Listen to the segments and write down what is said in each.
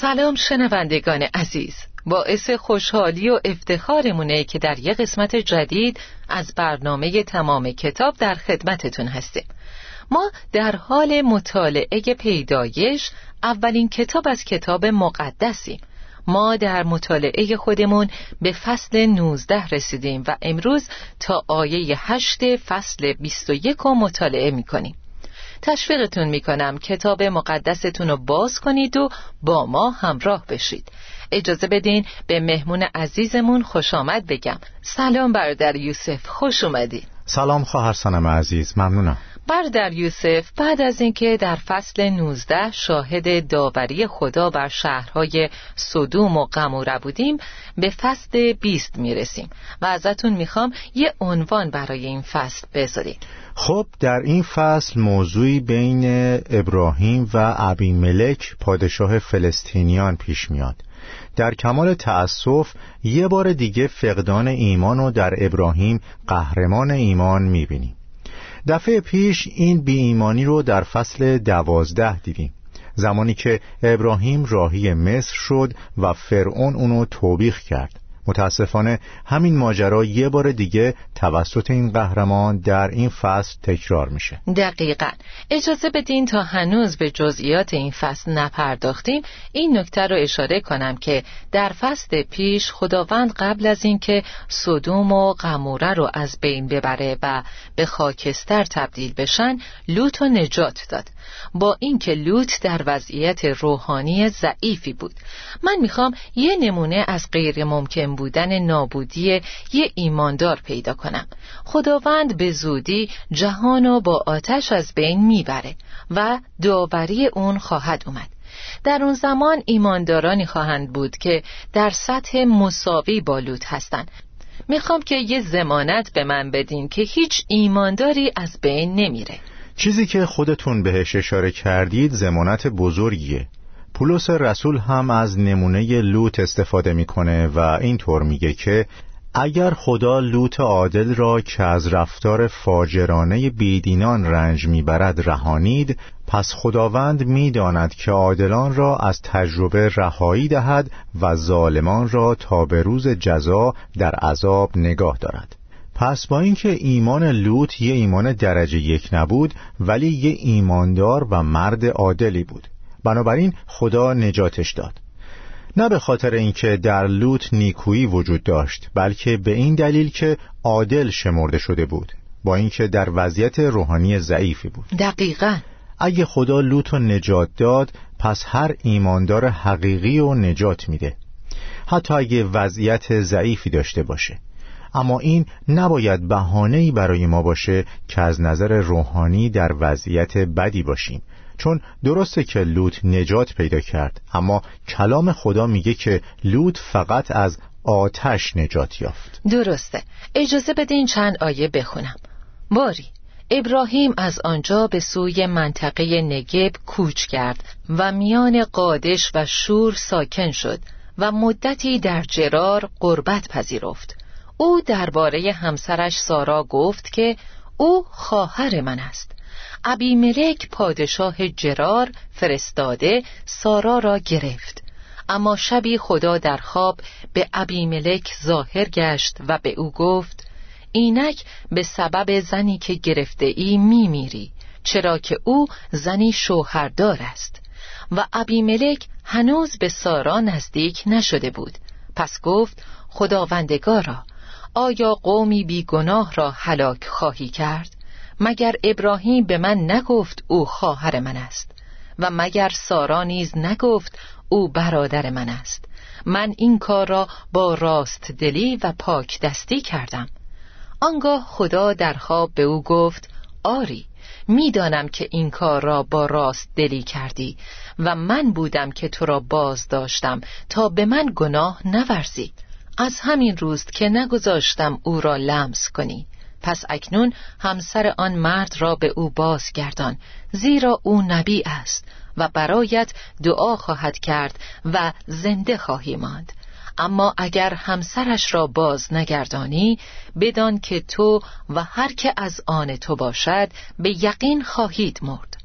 سلام شنوندگان عزیز. باعث خوشحالی و افتخارمونه که در یک قسمت جدید از برنامه تمام کتاب در خدمتتون هستیم. ما در حال مطالعه پیدایش اولین کتاب از کتاب مقدسیم. ما در مطالعه خودمون به فصل 19 رسیدیم و امروز تا آیه 8 فصل 21 رو مطالعه می‌کنیم. تشویقتون می‌کنم. کتاب مقدستون رو باز کنید و با ما همراه بشید. اجازه بدین به مهمون عزیزمون خوش آمد بگم. سلام برادر یوسف. خوش اومدی. سلام خواهر سنم عزیز. ممنونم. برادر یوسف بعد از اینکه در فصل 19 شاهد داوری خدا بر شهرهای صدوم و قموره بودیم به فصل 20 می‌رسیم و ازتون می‌خوام یه عنوان برای این فصل بذارید خب در این فصل موضوعی بین ابراهیم و ابی ملک پادشاه فلسطینیان پیش میاد. در کمال تأسف یه بار دیگه فقدان ایمان و در ابراهیم قهرمان ایمان می‌بینیم. دفعه پیش این بی ایمانی رو در فصل دوازده دیدیم. زمانی که ابراهیم راهی مصر شد و فرعون اونو توبیخ کرد. متاسفانه همین ماجرا یه بار دیگه توسط این قهرمان در این فصل تکرار میشه. دقیقا. اجازه بدین تا هنوز به جزئیات این فصل نپرداختیم این نکته رو اشاره کنم که در فصل پیش خداوند قبل از اینکه صدوم و قموره رو از بین ببره و به خاکستر تبدیل بشن لوط و نجات داد. با اینکه لوط در وضعیت روحانی ضعیفی بود. من می‌خوام یه نمونه از غیر ممکن بودن نابودی یه ایماندار پیدا کنم. خداوند به زودی جهان با آتش از بین می‌بره و داوری اون خواهد اومد. در اون زمان ایماندارانی خواهند بود که در سطح مساوی با لوط هستند. می‌خوام که یه زمانت به من بدین که هیچ ایمانداری از بین نمیره. چیزی که خودتون بهش اشاره کردید زمانت بزرگیه. پولس رسول هم از نمونه لوط استفاده می‌کنه و اینطور میگه که اگر خدا لوط عادل را که از رفتار فاجرانه بیدینان رنج می‌برد رهانید پس خداوند می‌داند که عادلان را از تجربه رهایی دهد و ظالمان را تا به روز جزا در عذاب نگاه دارد. پس با اینکه ایمان لوط یه ایمان درجه یک نبود ولی یه ایماندار و مرد عادلی بود. بنابراین خدا نجاتش داد. نه به خاطر اینکه در لوط نیکویی وجود داشت بلکه به این دلیل که عادل شمرده شده بود با اینکه در وضعیت روحانی ضعیفی بود. دقیقا. اگه خدا لوط رو نجات داد پس هر ایماندار حقیقی رو نجات میده. حتی اگه وضعیت ضعیفی داشته باشه. اما این نباید بهانه‌ای برای ما باشه که از نظر روحانی در وضعیت بدی باشیم. چون درسته که لوط نجات پیدا کرد اما کلام خدا میگه که لوط فقط از آتش نجات یافت. درسته. اجازه بدین چند آیه بخونم. باری ابراهیم از آنجا به سوی منطقه نگب کوچ کرد و میان قادش و شور ساکن شد و مدتی در جرار قربت پذیرفت. او درباره همسرش سارا گفت که او خواهر من است. ابی ملک پادشاه جرار فرستاده سارا را گرفت. اما شبی خدا در خواب به ابی ملک ظاهر گشت و به او گفت اینک به سبب زنی که گرفته ای می میری چرا که او زنی شوهردار است. و ابی ملک هنوز به سارا نزدیک نشده بود. پس گفت خداوندگارا آیا قومی بی گناه را هلاک خواهی کرد؟ مگر ابراهیم به من نگفت او خواهر من است و مگر سارا نیز نگفت او برادر من است؟ من این کار را با راست دلی و پاک دستی کردم. آنگاه خدا در خواب به او گفت آری می‌دانم که این کار را با راست دلی کردی و من بودم که تو را باز داشتم تا به من گناه نورزی. از همین روز که نگذاشتم او را لمس کنی. پس اکنون همسر آن مرد را به او بازگردان زیرا او نبی است و برایت دعا خواهد کرد و زنده خواهی ماند. اما اگر همسرش را باز نگردانی بدان که تو و هر که از آن تو باشد به یقین خواهید مرد.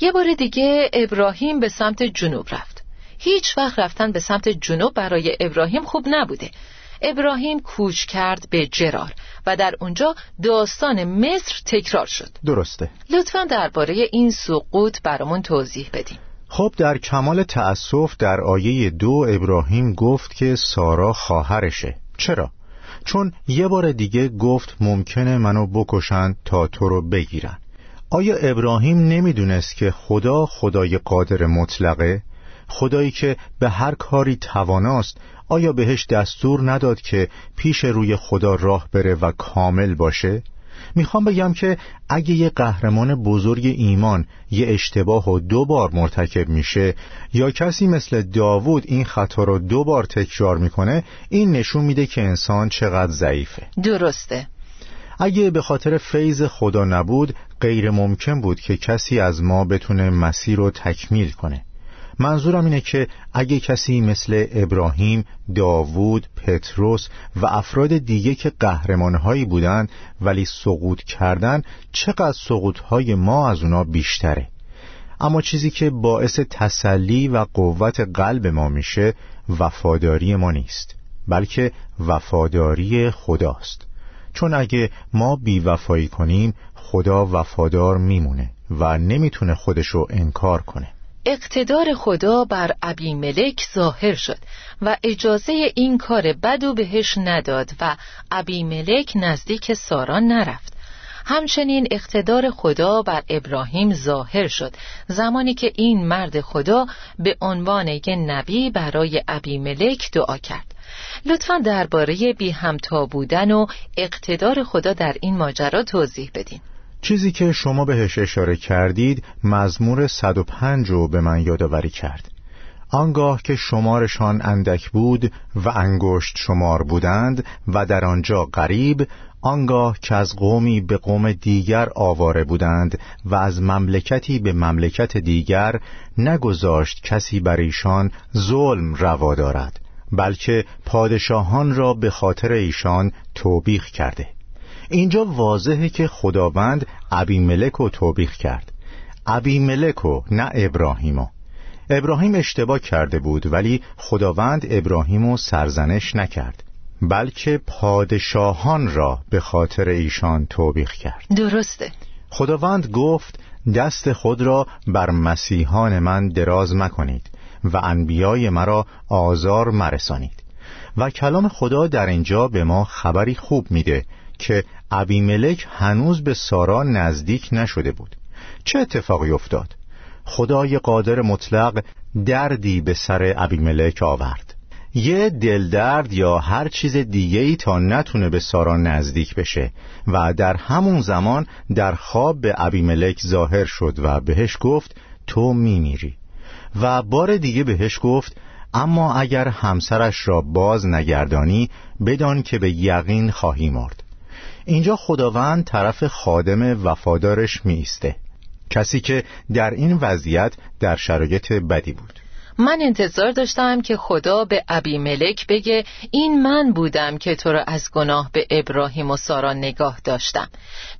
یه بار دیگه ابراهیم به سمت جنوب رفت. هیچ وقت رفتن به سمت جنوب برای ابراهیم خوب نبوده. ابراهیم کوچ کرد به جرار و در اونجا داستان مصر تکرار شد. درسته. لطفا درباره این سقوط برامون توضیح بدیم خب در کمال تأسف در آیه دو ابراهیم گفت که سارا خواهرشه. چرا؟ چون یه بار دیگه گفت ممکنه منو بکشن تا تو رو بگیرن. آیا ابراهیم نمی‌دونست که خدا خدای قادر مطلقه؟ خدایی که به هر کاری تواناست آیا بهش دستور نداد که پیش روی خدا راه بره و کامل باشه؟ می‌خوام بگم که اگه یه قهرمان بزرگ ایمان یه اشتباه و دو بار مرتکب میشه یا کسی مثل داوود این خطا رو دو بار تکرار می‌کنه این نشون میده که انسان چقدر ضعیفه. درسته. اگه به خاطر فیض خدا نبود غیر ممکن بود که کسی از ما بتونه مسیر رو تکمیل کنه. منظورم اینه که اگه کسی مثل ابراهیم، داوود، پتروس و افراد دیگه که قهرمانهایی بودن ولی سقوط کردن چقدر سقوطهای ما از اونا بیشتره؟ اما چیزی که باعث تسلی و قوت قلب ما میشه وفاداری ما نیست بلکه وفاداری خداست. چون اگه ما بیوفایی کنیم خدا وفادار میمونه و نمی‌تونه خودشو انکار کنه. اقتدار خدا بر ابی ملک ظاهر شد و اجازه این کار بدو بهش نداد و ابی ملک نزدیک سارا نرفت. همچنین اقتدار خدا بر ابراهیم ظاهر شد. زمانی که این مرد خدا به عنوان یک نبی برای ابی ملک دعا کرد. لطفا درباره بی همتا بودن و اقتدار خدا در این ماجرا توضیح بدین. چیزی که شما بهش اشاره کردید مزمور 105 رو به من یادآوری کرد. آنگاه که شمارشان اندک بود و انگشت شمار بودند و در آنجا غریب آنگاه که از قومی به قوم دیگر آواره بودند و از مملکتی به مملکت دیگر نگذاشت کسی بر ایشان ظلم روا دارد بلکه پادشاهان را به خاطر ایشان توبیخ کرده. اینجا واضحه که خداوند عبی ملک رو توبیخ کرد. عبی ملک و نه ابراهیمو ابراهیم اشتباه کرده بود ولی خداوند ابراهیم رو سرزنش نکرد بلکه پادشاهان را به خاطر ایشان توبیخ کرد. درسته. خداوند گفت دست خود را بر مسیحان من دراز مکنید و انبیای مرا آزار مرسانید. و کلام خدا در اینجا به ما خبری خوب میده که ملک هنوز به سارا نزدیک نشده بود. چه اتفاقی افتاد؟ خدای قادر مطلق دردی به سر ملک آورد. یه دلدرد یا هر چیز دیگه ای تا نتونه به سارا نزدیک بشه و در همون زمان در خواب به ملک ظاهر شد و بهش گفت تو میمیری. و بار دیگه بهش گفت اما اگر همسرش را باز نگردانی بدان که به یقین خواهی مرد. اینجا خداوند طرف خادم وفادارش میسته کسی که در این وضعیت در شرایط بدی بود. من انتظار داشتم که خدا به ابی ملک بگه این من بودم که تو را از گناه به ابراهیم و سارا نگاه داشتم.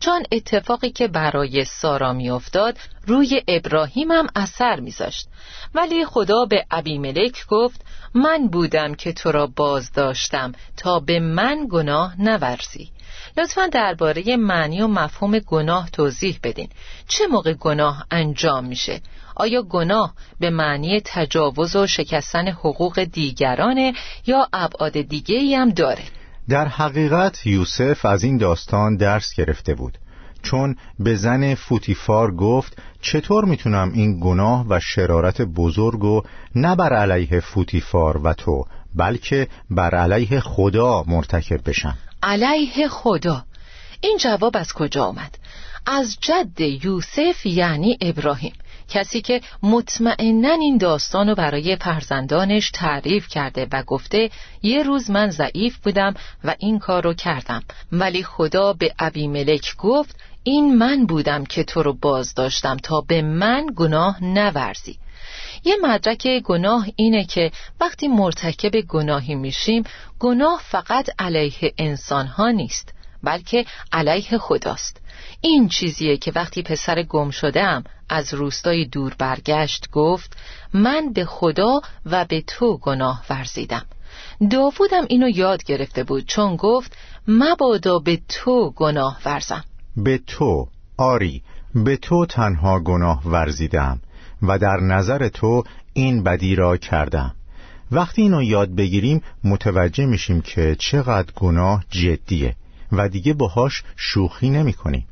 چون اتفاقی که برای سارا میافتاد روی ابراهیمم اثر میذاشت. ولی خدا به ابی ملک گفت من بودم که تو را باز داشتم تا به من گناه نورزی. لطفا درباره معنی و مفهوم گناه توضیح بدین. چه موقع گناه انجام میشه؟ آیا گناه به معنی تجاوز و شکستن حقوق دیگرانه یا ابعاد دیگه ای هم داره؟ در حقیقت یوسف از این داستان درس گرفته بود. چون به زن فوتیفار گفت چطور می‌تونم این گناه و شرارت بزرگ نه بر علیه فوتیفار و تو بلکه بر علیه خدا مرتکب بشم؟ علیه خدا. این جواب از کجا آمد؟ از جد یوسف یعنی ابراهیم کسی که مطمئنا این داستان رو برای فرزندانش تعریف کرده و گفته یه روز من ضعیف بودم و این کار رو کردم. ولی خدا به ابی ملک گفت این من بودم که تو رو باز داشتم تا به من گناه نورزی. یه مدرک گناه اینه که وقتی مرتکب گناهی میشیم گناه فقط علیه انسان ها نیست بلکه علیه خداست. این چیزیه که وقتی پسر گم شدم از روستای دور برگشت گفت من به خدا و به تو گناه ورزیدم. داوودم اینو یاد گرفته بود چون گفت مبادا به تو گناه ورزم. به تو آری به تو تنها گناه ورزیدم و در نظر تو این بدی را کردم. وقتی اینو یاد بگیریم متوجه میشیم که چقدر گناه جدیه و دیگه باهاش شوخی نمی کنیم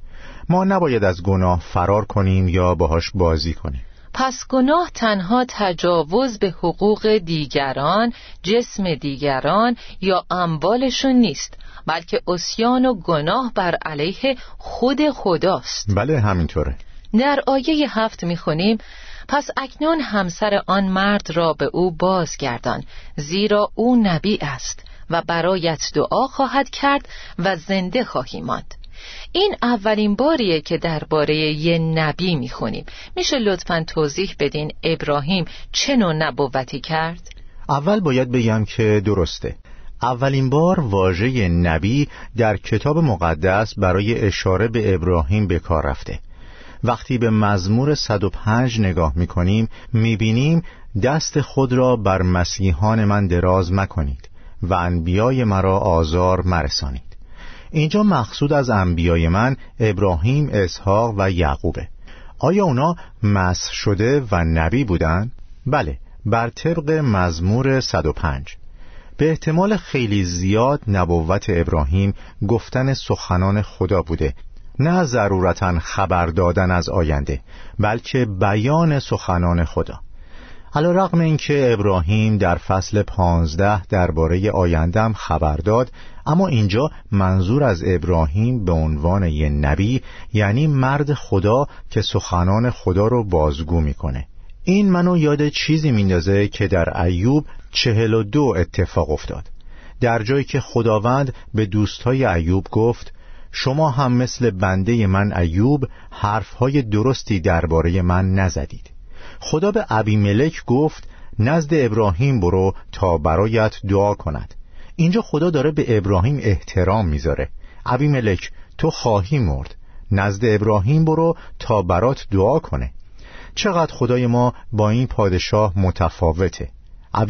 ما نباید از گناه فرار کنیم یا باهاش بازی کنیم. پس گناه تنها تجاوز به حقوق دیگران، جسم دیگران یا اموالشون نیست بلکه اسیان و گناه بر علیه خود خداست. بله همینطوره. در آیه هفت می‌خونیم پس اکنون همسر آن مرد را به او بازگردان زیرا او نبی است و برایت دعا خواهد کرد و زنده خواهی ماند. این اولین باریه که درباره یه نبی می‌خونیم. میشه لطفا توضیح بدین ابراهیم چه نوع نبوتی کرد؟ اول باید بگم که درسته. اولین بار واژه نبی در کتاب مقدس برای اشاره به ابراهیم به کار رفته. وقتی به مزمور 105 نگاه می‌کنیم می‌بینیم دست خود را بر مسیحان من دراز مکنید و انبیای مرا آزار مرسانید. اینجا مقصود از انبیای من ابراهیم، اسحاق و یعقوبه. آیا اونا مسح شده و نبی بودن؟ بله بر طبق مزمور 105 به احتمال خیلی زیاد نبوت ابراهیم گفتن سخنان خدا بوده نه ضرورتا خبر دادن از آینده بلکه بیان سخنان خدا. علا رقم این که ابراهیم در فصل پانزده درباره آیندم خبر داد اما اینجا منظور از ابراهیم به عنوان یه نبی یعنی مرد خدا که سخنان خدا رو بازگو می‌کنه. این منو یاد چیزی میندازه که در ایوب چهل و دو اتفاق افتاد. در جایی که خداوند به دوستای ایوب گفت شما هم مثل بنده من ایوب حرفهای درستی درباره من نزدید. خدا به ملک گفت نزد ابراهیم برو تا برایت دعا کند. اینجا خدا داره به ابراهیم احترام می‌ذاره. ملک تو خواهی مرد. نزد ابراهیم برو تا برات دعا کنه. چقدر خدای ما با این پادشاه متفاوته.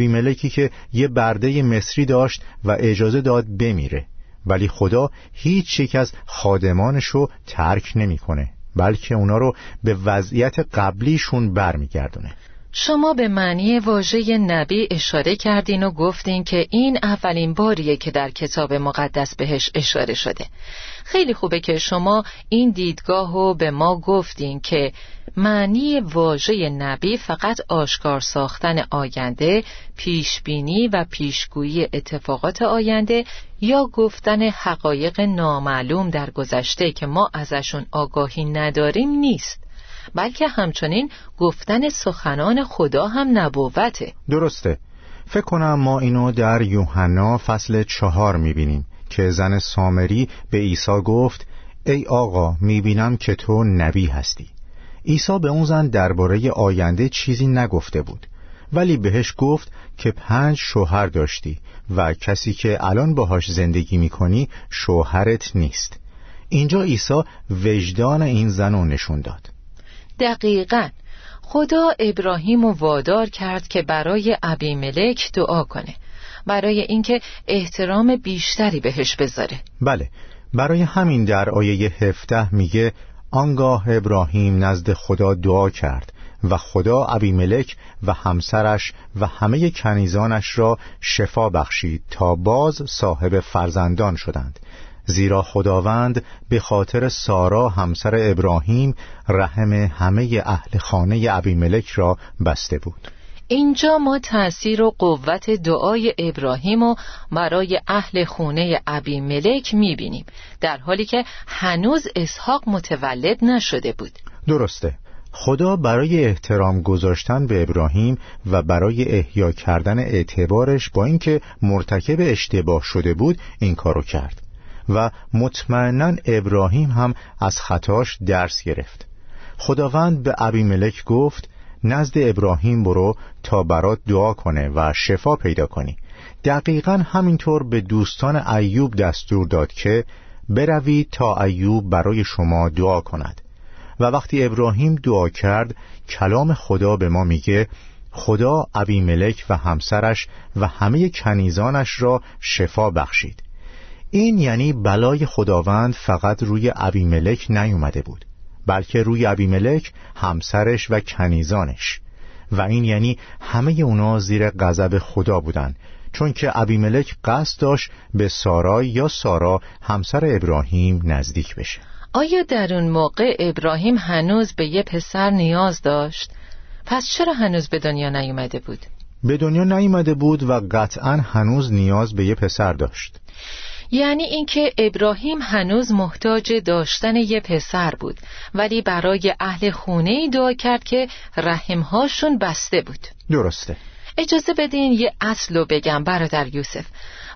ملکی که یه برده مصری داشت و اجازه داد بمیره. ولی خدا هیچ یک از خادمانشو ترک نمی‌کنه بلکه اونا رو به وضعیت قبلیشون برمیگردونه. شما به معنی واژه نبی اشاره کردین و گفتین که این اولین باریه که در کتاب مقدس بهش اشاره شده. خیلی خوبه که شما این دیدگاه رو به ما گفتین که معنی واژه نبی فقط آشکار ساختن آینده پیشبینی و پیشگویی اتفاقات آینده یا گفتن حقایق نامعلوم در گذشته که ما ازشون آگاهی نداریم نیست. بلکه همچنین گفتن سخنان خدا هم نبوته. درسته. فکر کنم ما اینو در یوحنا فصل چهار می‌بینیم که زن سامری به عیسی گفت ای آقا می‌بینم که تو نبی هستی. عیسی به اون زن درباره آینده چیزی نگفته بود ولی بهش گفت که پنج شوهر داشتی و کسی که الان باهاش زندگی می‌کنی شوهرت نیست. اینجا عیسی وجدان این زن رو نشون داد. دقیقا. خدا ابراهیم و وادار کرد که برای ملک دعا کنه. برای اینکه احترام بیشتری بهش بذاره. بله برای همین در آیه هفته میگه آنگاه ابراهیم نزد خدا دعا کرد و خدا ملک و همسرش و همه کنیزانش را شفا بخشید تا باز صاحب فرزندان شدند. زیرا خداوند به خاطر سارا همسر ابراهیم رحم همه اهل خانه ملک را بسته بود. اینجا ما تأثیر و قوت دعای ابراهیم و برای اهل خونه ابی ملک می‌بینیم در حالی که هنوز اسحاق متولد نشده بود. درسته. خدا برای احترام گذاشتن به ابراهیم و برای احیا کردن اعتبارش با اینکه مرتکب اشتباه شده بود این کارو کرد. و مطمئنا ابراهیم هم از خطاش درس گرفت. خداوند به ملک گفت نزد ابراهیم برو تا برات دعا کنه و شفا پیدا کنی. دقیقا همینطور به دوستان ایوب دستور داد که بروید تا ایوب برای شما دعا کند. و وقتی ابراهیم دعا کرد کلام خدا به ما میگه خدا ملک و همسرش و همه کنیزانش را شفا بخشید. این یعنی بلای خداوند فقط روی ملک نیومده بود بلکه روی ملک همسرش و کنیزانش و این یعنی همه اونا زیر غضب خدا بودن چون که ملک قصد داشت به سارا یا سارا همسر ابراهیم نزدیک بشه آیا در اون موقع ابراهیم هنوز به یه پسر نیاز داشت؟ پس چرا هنوز به دنیا نیومده بود؟ به دنیا نیومده بود و قطعا هنوز نیاز به یه پسر داشت یعنی اینکه ابراهیم هنوز محتاج داشتن یه پسر بود ولی برای اهل خونه ای دعا کرد که رحمهاشون بسته بود. درسته. اجازه بدین یه اصل رو بگم برادر یوسف.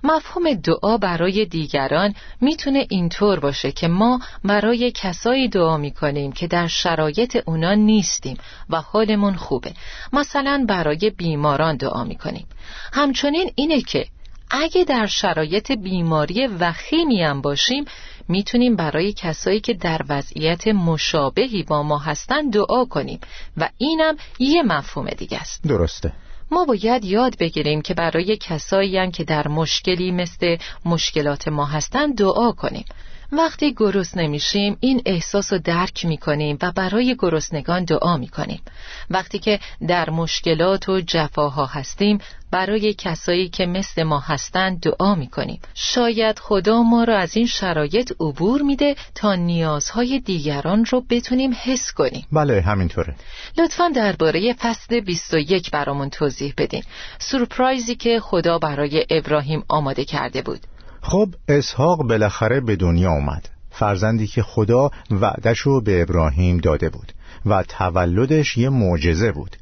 مفهوم دعا برای دیگران می‌تونه اینطور باشه که ما برای کسایی دعا می‌کنیم که در شرایط اونا نیستیم و حالمون خوبه. مثلا برای بیماران دعا می‌کنیم. همچنین اینه که اگه در شرایط بیماری وخیمی هم باشیم می‌تونیم برای کسایی که در وضعیت مشابهی با ما هستن دعا کنیم و اینم یه مفهوم دیگه است. درسته. ما باید یاد بگیریم که برای کسایی هم که در مشکلی مثل مشکلات ما هستن دعا کنیم. وقتی گرس نمیشیم این احساس رو درک می‌کنیم و برای گرسنگان دعا می‌کنیم. وقتی که در مشکلات و جفاها هستیم برای کسایی که مثل ما هستند دعا می‌کنیم. شاید خدا ما را از این شرایط عبور میده تا نیازهای دیگران رو بتونیم حس کنیم. بله همینطوره. لطفا درباره فصل 21 برامون توضیح بدین. سورپرایزی که خدا برای ابراهیم آماده کرده بود. خب اسحاق بالاخره به دنیا اومد فرزندی که خدا وعدش رو به ابراهیم داده بود و تولدش یه معجزه بود.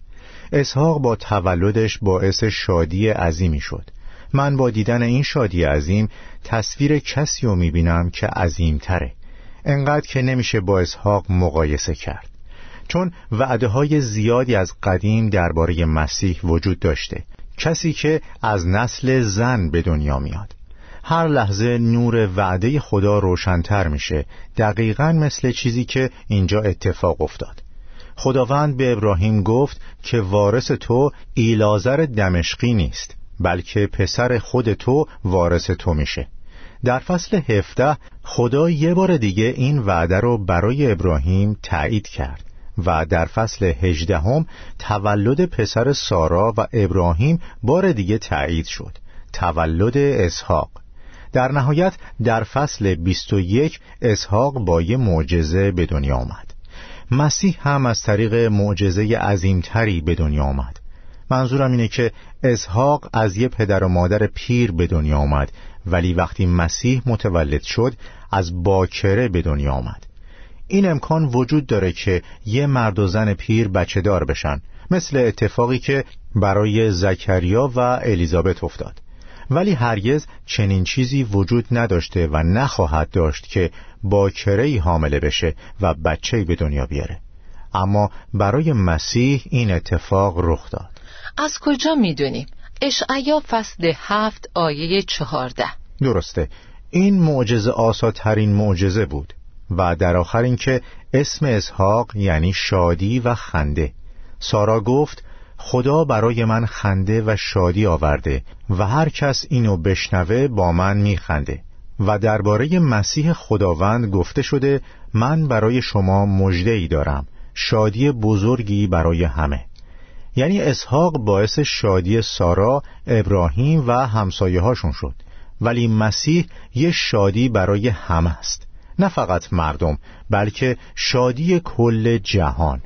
اسحاق با تولدش باعث شادی عظیمی شد. من با دیدن این شادی عظیم تصویر کسی رو می‌بینم که عظیمتره. انقدر که نمیشه با اسحاق مقایسه کرد. چون وعده های زیادی از قدیم درباره مسیح وجود داشته. کسی که از نسل زن به دنیا میاد. هر لحظه نور وعده خدا روشنتر میشه. دقیقا مثل چیزی که اینجا اتفاق افتاد. خداوند به ابراهیم گفت که وارث تو ایلازر دمشقی نیست بلکه پسر خود تو وارث تو میشه. در فصل هفته خدا یه بار دیگه این وعده رو برای ابراهیم تایید کرد و در فصل هجدهم تولد پسر سارا و ابراهیم بار دیگه تایید شد تولد اسحاق. در نهایت در فصل 21 اسحاق با یه معجزه به دنیا آمد. مسیح هم از طریق معجزه عظیمتری به دنیا آمد. منظورم اینه که اسحاق از یه پدر و مادر پیر به دنیا آمد ولی وقتی مسیح متولد شد از باکره به دنیا آمد. این امکان وجود داره که یه مرد و زن پیر بچه دار بشن مثل اتفاقی که برای زکریا و الیزابت افتاد. ولی هرگز چنین چیزی وجود نداشته و نخواهد داشت که با کرهی حامله بشه و بچهی به دنیا بیاره. اما برای مسیح این اتفاق رخ داد. از کجا می‌دونیم؟ اشعیا فصل هفت آیه چهارده. درسته. این معجزه آساترین معجزه بود و در آخر اینکه اسم اسحاق یعنی شادی و خنده. سارا گفت خدا برای من خنده و شادی آورده و هر کس اینو بشنوه با من میخنده و درباره مسیح خداوند گفته شده من برای شما مجده ای دارم شادی بزرگی برای همه. یعنی اسحاق باعث شادی سارا، ابراهیم و همسایه هاشون شد. ولی مسیح یه شادی برای همه است. نه فقط مردم بلکه شادی کل جهان.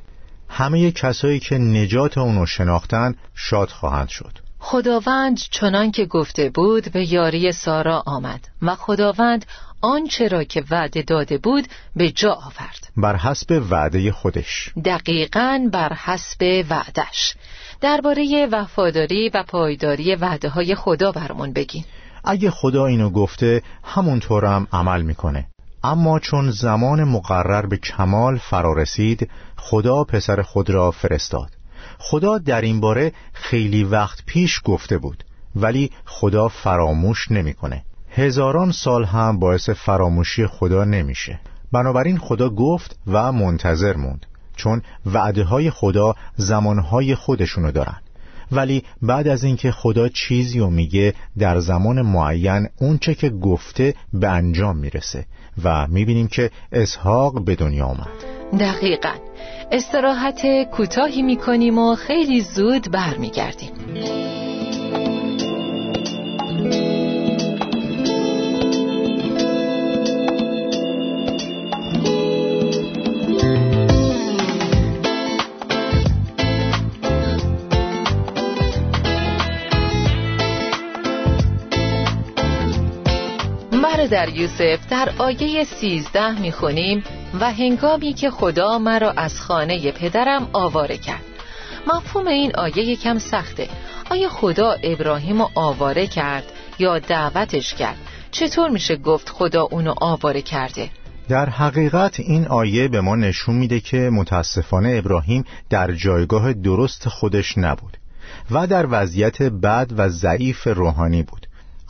همه کسایی که نجات اونو شناختن شاد خواهند شد. خداوند چنان که گفته بود به یاری سارا آمد و خداوند آنچه را که وعده داده بود به جا آورد. بر حسب وعده خودش. دقیقا بر حسب وعدش. درباره وفاداری و پایداری وعده های خدا برمون بگین. اگه خدا اینو گفته همونطور هم عمل می‌کنه. اما چون زمان مقرر به کمال فرا رسید خدا پسر خود را فرستاد. خدا در این باره خیلی وقت پیش گفته بود ولی خدا فراموش نمی‌کنه. هزاران سال هم باعث فراموشی خدا نمیشه. بنابراین خدا گفت و منتظر موند چون وعده های خدا زمانهای خودشونو دارن. ولی بعد از اینکه خدا چیزی رو میگه در زمان معین اونچه که گفته به انجام می‌رسه و می‌بینیم که اسحاق به دنیا آمد. دقیقا. استراحت کوتاهی می‌کنیم و خیلی زود برمیگردیم. در یوسف در آیه سیزده می‌خونیم و هنگامی که خدا مرا از خانه پدرم آواره کرد. مفهوم این آیه یکم سخته. آیا خدا ابراهیم رو آواره کرد یا دعوتش کرد؟ چطور میشه گفت خدا اونو آواره کرده؟ در حقیقت این آیه به ما نشون میده که متاسفانه ابراهیم در جایگاه درست خودش نبود و در وضعیت بد و ضعیف روحانی بود.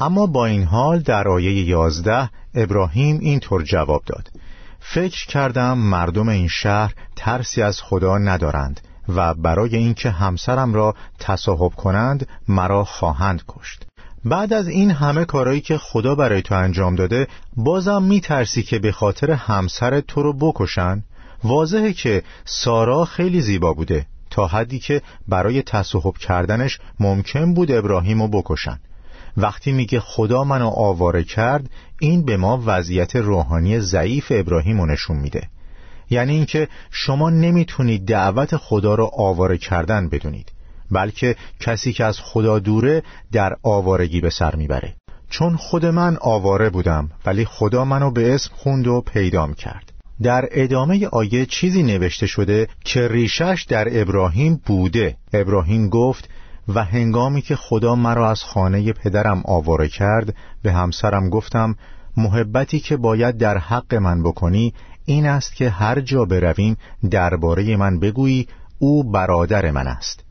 اما با این حال در آیه یازده ابراهیم اینطور جواب داد. فکر کردم مردم این شهر ترسی از خدا ندارند و برای اینکه همسرم را تصاحب کنند مرا خواهند کشت. بعد از این همه کارایی که خدا برای تو انجام داده بازم میترسی که به خاطر همسر تو رو بکشن؟ واضحه که سارا خیلی زیبا بوده تا حدی که برای تصاحب کردنش ممکن بود ابراهیم رو بکشن. وقتی میگه خدا منو آواره کرد این به ما وضعیت روحانی ضعیف ابراهیم رو نشون میده. یعنی اینکه شما نمی‌تونید دعوت خدا رو آواره کردن بدونید بلکه کسی که از خدا دوره در آوارگی به سر می‌بره. چون خود من آواره بودم ولی خدا منو به اسم خوند و پیدام کرد. در ادامه آیه چیزی نوشته شده که ریشش در ابراهیم بوده. ابراهیم گفت و هنگامی که خدا مرا از خانه پدرم آواره کرد به همسرم گفتم محبتی که باید در حق من بکنی این است که هر جا برویم درباره من بگویی او برادر من است.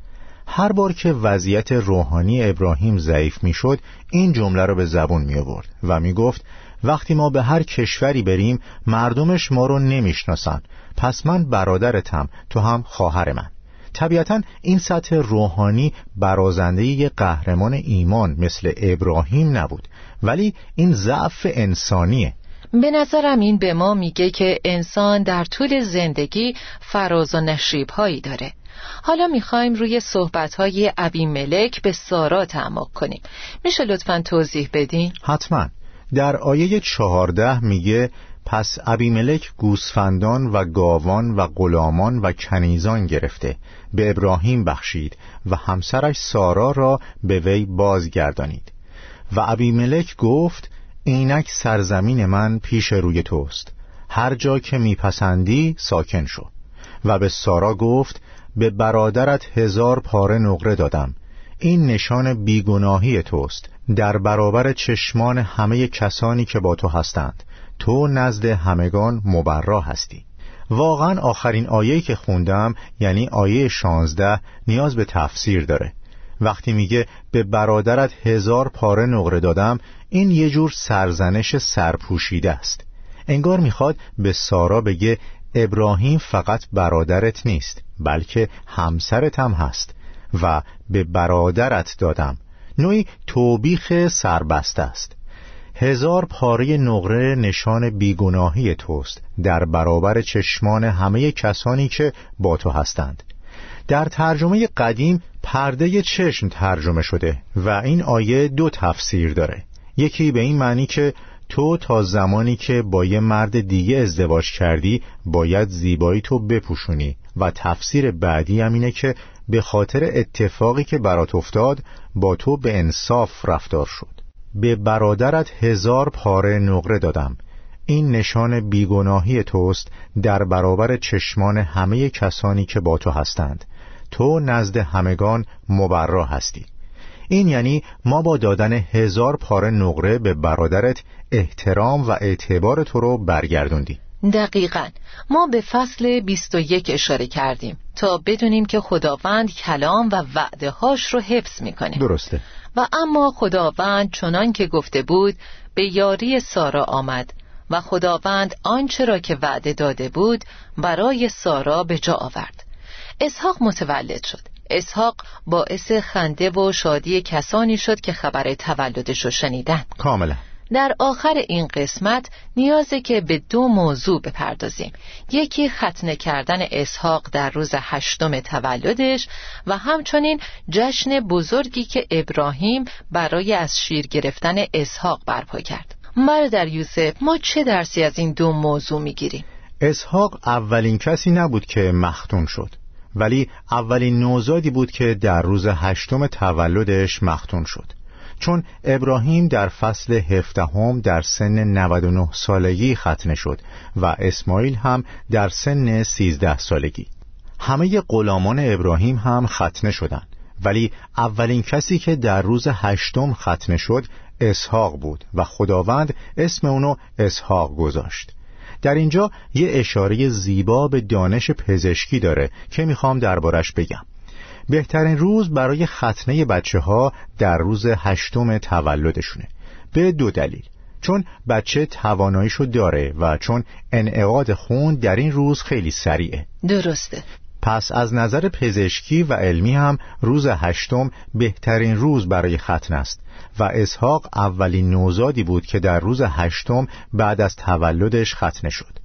هر بار که وضعیت روحانی ابراهیم ضعیف می‌شد این جمله را به زبون می آورد و می گفت وقتی ما به هر کشوری بریم مردمش ما رو نمی‌شناسن پس من برادرتم تو هم خواهر من. طبیعتا این سطح روحانی برازنده یک قهرمان ایمان مثل ابراهیم نبود. ولی این ضعف انسانیه. به نظرم این به ما میگه که انسان در طول زندگی فراز و نشیب هایی داره. حالا می‌خوایم روی صحبت های عبی ملک به سارا تعمق کنیم. میشه لطفا توضیح بدین؟ حتما. در آیه چهارده میگه پس ابیملک گوسفندان و گاوان و غلامان و کنیزان گرفته. به ابراهیم بخشید و همسرش سارا را به وی بازگردانید. و ابیملک گفت اینک سرزمین من پیش روی توست. هر جا که میپسندی ساکن شو. و به سارا گفت به برادرت هزار پاره نقره دادم. این نشان بیگناهی توست. در برابر چشمان همه کسانی که با تو هستند. تو نزد همگان مبرا هستی. واقعا آخرین آیه که خوندم یعنی آیه شانزده نیاز به تفسیر داره. وقتی میگه به برادرت هزار پاره نقره دادم این یه جور سرزنش سرپوشیده است. انگار می‌خواد به سارا بگه ابراهیم فقط برادرت نیست بلکه همسرت هم هست و به برادرت دادم. نوعی توبیخ سربسته است. هزار پاره نقره نشان بیگناهی توست در برابر چشمان همه کسانی که با تو هستند. در ترجمه قدیم پرده چشم ترجمه شده و این آیه دو تفسیر داره. یکی به این معنی که تو تا زمانی که با یه مرد دیگه ازدواج کردی باید زیبایی تو بپوشونی و تفسیر بعدی هم اینه که به خاطر اتفاقی که برات افتاد با تو به انصاف رفتار شد. به برادرت هزار پاره نقره دادم. این نشان بیگناهی توست در برابر چشمان همه کسانی که با تو هستند. تو نزد همگان مبرا هستی. این یعنی ما با دادن هزار پاره نقره به برادرت احترام و اعتبار تو رو برگردوندیم. دقیقا. ما به فصل 21 اشاره کردیم تا بدونیم که خداوند کلام و وعده هاش رو حفظ می‌کنه. درسته. و اما خداوند چنان که گفته بود به یاری سارا آمد و خداوند آنچه را که وعده داده بود برای سارا به جا آورد. اسحاق متولد شد. اسحاق باعث خنده و شادی کسانی شد که خبر تولدش رو شنیدن. کاملا. در آخر این قسمت نیازه که به دو موضوع بپردازیم. یکی ختنه کردن اسحاق در روز هشتم تولدش و همچنین جشن بزرگی که ابراهیم برای از شیر گرفتن اسحاق برپا کرد. در یوسف ما چه درسی از این دو موضوع می‌گیریم؟ اسحاق اولین کسی نبود که مختون شد ولی اولین نوزادی بود که در روز هشتم تولدش مختون شد. چون ابراهیم در فصل هفدهم در سن 99 سالگی ختنه شد و اسماعیل هم در سن 13 سالگی. همه غلامان ابراهیم هم ختنه شدند. ولی اولین کسی که در روز هشتم ختنه شد اسحاق بود و خداوند اسم اونو اسحاق گذاشت. در اینجا یه اشاره زیبا به دانش پزشکی داره که می‌خوام دربارش بگم. بهترین روز برای ختنه بچه ها در روز هشتم تولدشونه. به دو دلیل. چون بچه تواناییشو داره و چون انعقاد خون در این روز خیلی سریعه. درسته. پس از نظر پزشکی و علمی هم روز هشتم بهترین روز برای ختن است و اسحاق اولین نوزادی بود که در روز هشتم بعد از تولدش ختنه شد.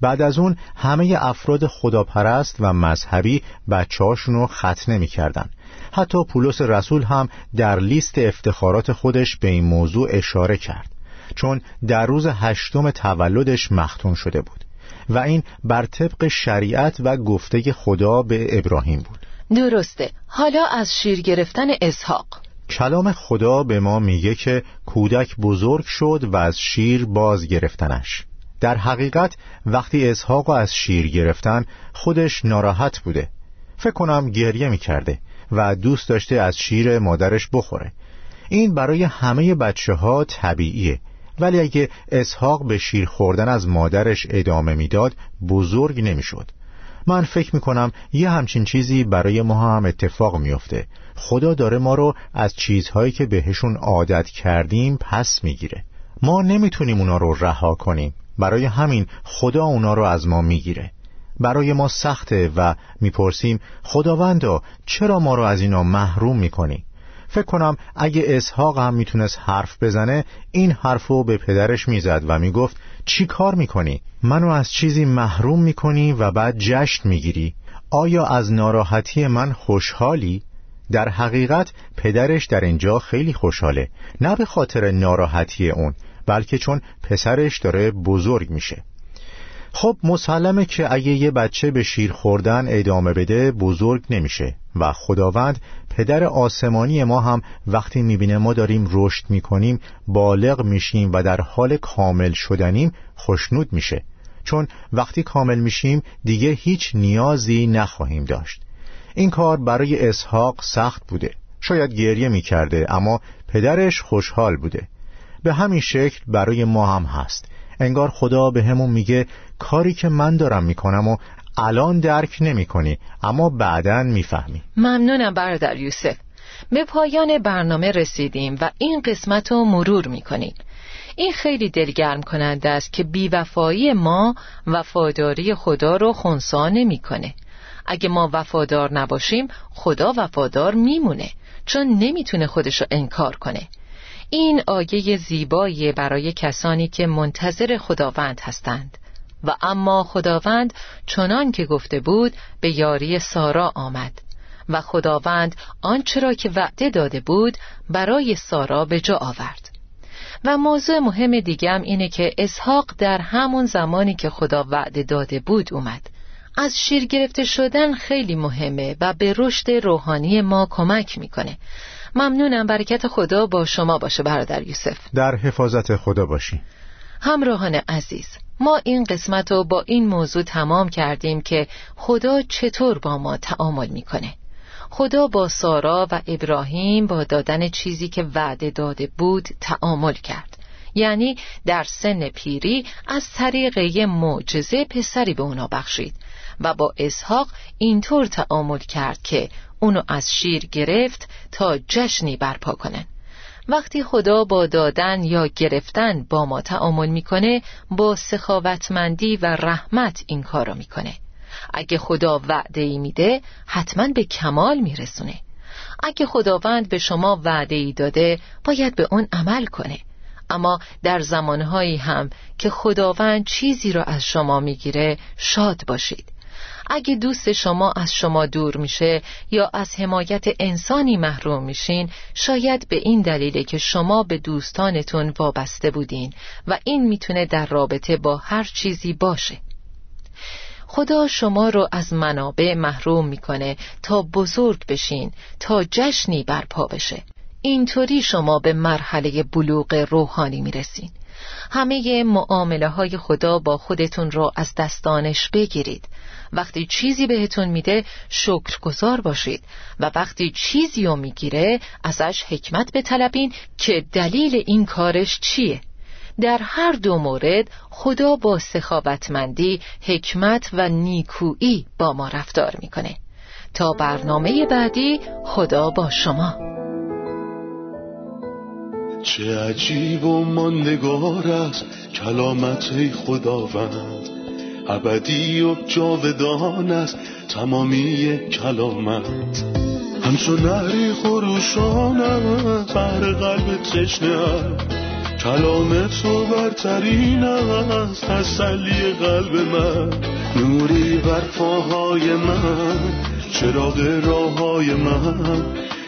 بعد از اون همه افراد خداپرست و مذهبی بچه هاشونو ختنه می کردن. حتی پولس رسول هم در لیست افتخارات خودش به این موضوع اشاره کرد. چون در روز هشتم تولدش مختون شده بود و این بر طبق شریعت و گفته خدا به ابراهیم بود. درسته. حالا از شیر گرفتن اسحاق. کلام خدا به ما میگه که کودک بزرگ شد و از شیر باز گرفتنش. در حقیقت وقتی اسحاق از شیر گرفتن خودش ناراحت بوده. فکر کنم گریه می‌کرده و دوست داشته از شیر مادرش بخوره. این برای همه بچه ها طبیعیه. ولی اگه اسحاق به شیر خوردن از مادرش ادامه می‌داد بزرگ نمی‌شد. من فکر می‌کنم یه همچین چیزی برای ما هم اتفاق میفته خدا داره ما رو از چیزهایی که بهشون عادت کردیم پس می‌گیره. ما نمی‌تونیم اونا رو رها کنیم. برای همین خدا اونا رو از ما می‌گیره برای ما سخته و می‌پرسیم خداوندا چرا ما رو از اینا محروم می‌کنی فکر کنم اگه اسحاق هم می‌تونست حرف بزنه این حرفو به پدرش می‌زد و می‌گفت چی کار می‌کنی؟ منو از چیزی محروم می‌کنی و بعد جشن می‌گیری؟ آیا از ناراحتی من خوشحالی؟ در حقیقت پدرش در اینجا خیلی خوشحاله نه به خاطر ناراحتی اون بلکه چون پسرش داره بزرگ میشه. خب مسلمه که اگه یه بچه به شیر خوردن ادامه بده بزرگ نمیشه و خداوند پدر آسمانی ما هم وقتی می‌بینه ما داریم رشد می‌کنیم بالغ میشیم و در حال کامل شدنیم خوشنود میشه. چون وقتی کامل میشیم دیگه هیچ نیازی نخواهیم داشت. این کار برای اسحاق سخت بوده. شاید گریه می‌کرده اما پدرش خوشحال بوده. به همین شکل برای ما هم هست. انگار خدا به همون میگه کاری که من دارم می‌کنم و الان درک نمی کنی اما بعدا می‌فهمی. ممنونم برادر یوسف. به پایان برنامه رسیدیم و این قسمت رو مرور می‌کنیم. این خیلی دلگرم کننده است که بیوفایی ما وفاداری خدا رو خونسا نمی‌کنه. اگه ما وفادار نباشیم خدا وفادار میمونه چون نمی‌تونه خودشو انکار کنه. این آیه زیبایی برای کسانی که منتظر خداوند هستند. و اما خداوند چنان که گفته بود به یاری سارا آمد. و خداوند آنچه را که وعده داده بود برای سارا به جا آورد. و موضوع مهم دیگم اینه که اسحاق در همون زمانی که خدا وعده داده بود اومد. از شیر گرفته شدن خیلی مهمه و به رشد روحانی ما کمک می‌کنه. ممنونم برکت خدا با شما باشه برادر یوسف. در حفاظت خدا باشی. همراهان عزیز ما این قسمت رو با این موضوع تمام کردیم که خدا چطور با ما تعامل می‌کنه. خدا با سارا و ابراهیم با دادن چیزی که وعده داده بود تعامل کرد. یعنی در سن پیری از طریق یه معجزه پسری به اونا بخشید. و با اسحاق اینطور تعامل کرد که اونو از شیر گرفت تا جشنی برپا کنن. وقتی خدا با دادن یا گرفتن با ما تعامل می‌کنه با سخاوتمندی و رحمت این کارو می‌کنه. اگه خدا وعده ای میده حتما به کمال میرسونه. اگه خداوند به شما وعده ای داده باید به اون عمل کنه. اما در زمانهایی هم که خداوند چیزی را از شما می‌گیره شاد باشید. اگه دوست شما از شما دور میشه یا از حمایت انسانی محروم میشین شاید به این دلیله که شما به دوستانتون وابسته بودین و این می‌تونه در رابطه با هر چیزی باشه. خدا شما رو از منابع محروم می‌کنه تا بزرگ بشین تا جشنی برپا بشه. اینطوری شما به مرحله بلوغ روحانی می‌رسین. همه معامله های خدا با خودتون رو از دستانش بگیرید. وقتی چیزی بهتون میده شکرگزار باشید. و وقتی چیزی رو می‌گیره ازش حکمت بطلبین که دلیل این کارش چیه. در هر دو مورد خدا با سخاوتمندی حکمت و نیکویی با ما رفتار می‌کنه. تا برنامه بعدی خدا با شما. چه عجیب و ماندگار است کلامت خداوند. ابدی و جاودان است تمامی کلامت. همچون نهری خروشان بر قلب تشنه کلام تو برترین است تسلی قلب من. نوری بر پاهای من چراغ راه من.